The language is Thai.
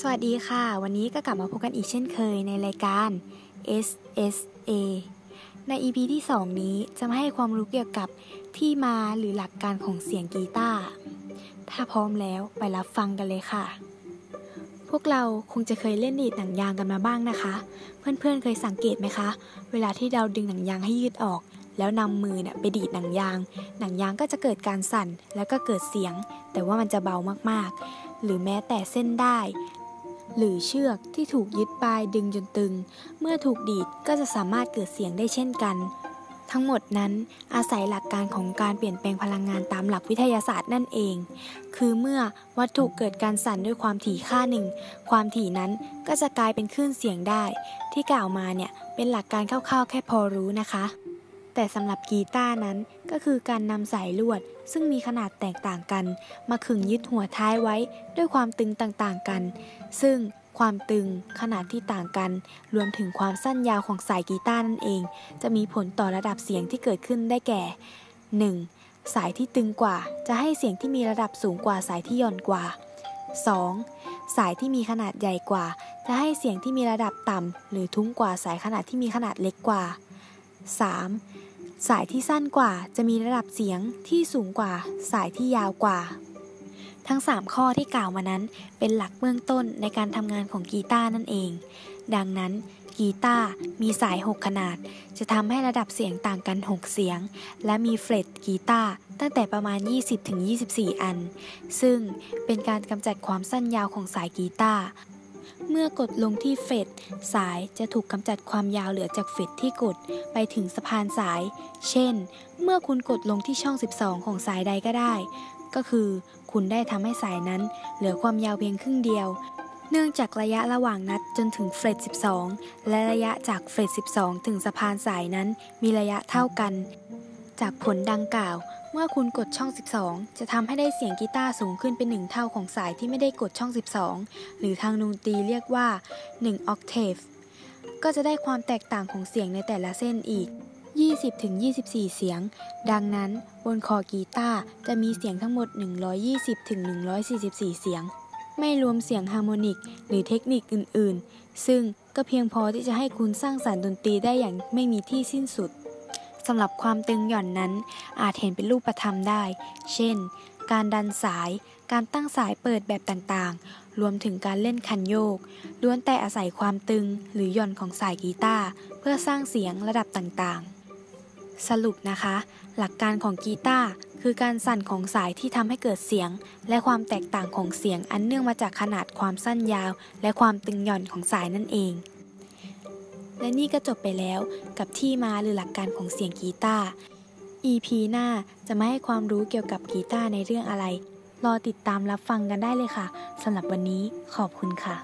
สวัสดีค่ะ วันนี้ก็กลับมาพบกันอีกเช่นเคยในรายการ SSA ใน EP ที่ 2 นี้จะมาให้ความรู้เกี่ยวกับที่มาหรือหลักการของเสียงกีตาร์ ถ้าพร้อมแล้วไปรับฟังกันเลยค่ะ พวกเราคงจะเคยเล่นดีดหนังยางกันมาบ้างนะคะ เพื่อนๆเคยสังเกตไหมคะ เวลาที่เราดึงหนังยางให้ยืดออก แล้วนำมือเนี่ยไปดีดหนังยาง หนังยางก็จะเกิดการสั่นแล้วก็เกิดเสียง แต่ว่ามันจะเบามากๆหรือแม้แต่เส้นได้ หรือเชือกที่ถูกยึดปลายดึงจนตึง เมื่อถูกดีดก็จะสามารถเกิดเสียงได้เช่นกัน ทั้งหมดนั้นอาศัยหลักการของการเปลี่ยนแปลงพลังงานตามหลักวิทยาศาสตร์นั่นเอง คือเมื่อวัตถุเกิดการสั่นด้วยความถี่ค่าหนึ่ง ความถี่นั้นก็จะกลายเป็นคลื่นเสียงได้ ที่กล่าวมาเนี่ยเป็นหลักการคร่าวๆแค่พอรู้นะคะ แต่สำหรับกีตาร์นั้นก็คือการนำสายลวด ซึ่งมีขนาดแตกต่างกัน มาขึงยึดหัวท้ายไว้ด้วยความตึงต่างๆกัน ซึ่งความตึงขนาดที่ต่างกัน รวมถึงความสั้นยาวของสายกีตาร์นั่นเอง จะมีผลต่อระดับเสียงที่เกิดขึ้นได้แก่ 1. สายที่ตึงกว่าจะให้เสียงที่มีระดับสูงกว่าสายที่หย่อนกว่า 2. สายที่มีขนาดใหญ่กว่า จะให้เสียงที่มีระดับต่ำหรือทุ้มกว่าสายขนาดที่มีขนาดเล็กกว่า 3. สายที่สั้นกว่าจะมีระดับเสียงที่สูงกว่าสายที่ยาวกว่า ทั้ง 3 ข้อที่กล่าวมานั้นเป็นหลักเบื้องต้นในการทำงานของกีตาร์นั่นเอง ดังนั้นกีตาร์มีสาย 6 ขนาด จะทำให้ระดับเสียงต่างกัน 6 เสียง และมีเฟลตกีตาร์ตั้งแต่ประมาณ 20-24 อัน ซึ่งเป็นการกำจัดความสั้นยาวของสายกีตาร์ เมื่อกดลงที่เฟดสายจะถูกกำจัดความยาวเหลือจากเฟดที่กดไปถึงสะพานสาย เช่น เมื่อคุณกดลงที่ช่อง 12 ของสายใดก็ได้ ก็คือ คุณได้ทำให้สายนั้น เหลือความยาวเพียงครึ่งเดียว เนื่องจากระยะระหว่างนัดจนถึงเฟด12 และระยะจากเฟด12 ถึงสะพานสายนั้นมีระยะเท่ากัน จากผลดังกล่าว เมื่อคุณกดช่อง 12 จะทำให้ได้เสียงกีตาร์สูงขึ้นเป็นหนึ่งเท่าของสายที่ไม่ได้กดช่อง 12 หรือทางดนตรีเรียกว่า1 octave ก็จะได้ความแตกต่างของเสียงในแต่ละเส้นอีก 20-24 เสียง ดังนั้นบนคอกีตาร์จะมีเสียงทั้งหมด 120-144 เสียง ไม่รวมเสียงฮาร์โมนิก หรือเทคนิคอื่น ๆ ซึ่งก็เพียงพอที่จะให้คุณสร้างสรรค์ดนตรีได้อย่างไม่มีที่สิ้นสุด สำหรับความตึงหย่อนนั้น อาจเห็นเป็นรูปธรรมได้ เช่น การดันสาย การตั้งสายเปิดแบบต่างๆ รวมถึงการเล่นคันโยก ล้วนแต่อาศัยความตึงหรือหย่อนของสายกีตาร์เพื่อสร้างเสียงระดับต่างๆ สรุปนะคะ หลักการของกีตาร์คือการสั่นของสายที่ทำให้เกิดเสียง และความแตกต่างของเสียงอันเนื่องมาจากขนาดความสั้นยาว และความตึงหย่อนของสายนั่นเอง และนี่ก็จบไปแล้วกับที่มาหรือหลักการของเสียงกีตาร์ EP หน้าจะมาให้ความรู้เกี่ยวกับกีตาร์ในเรื่องอะไร รอติดตามรับฟังกันได้เลยค่ะสำหรับวันนี้ขอบคุณค่ะ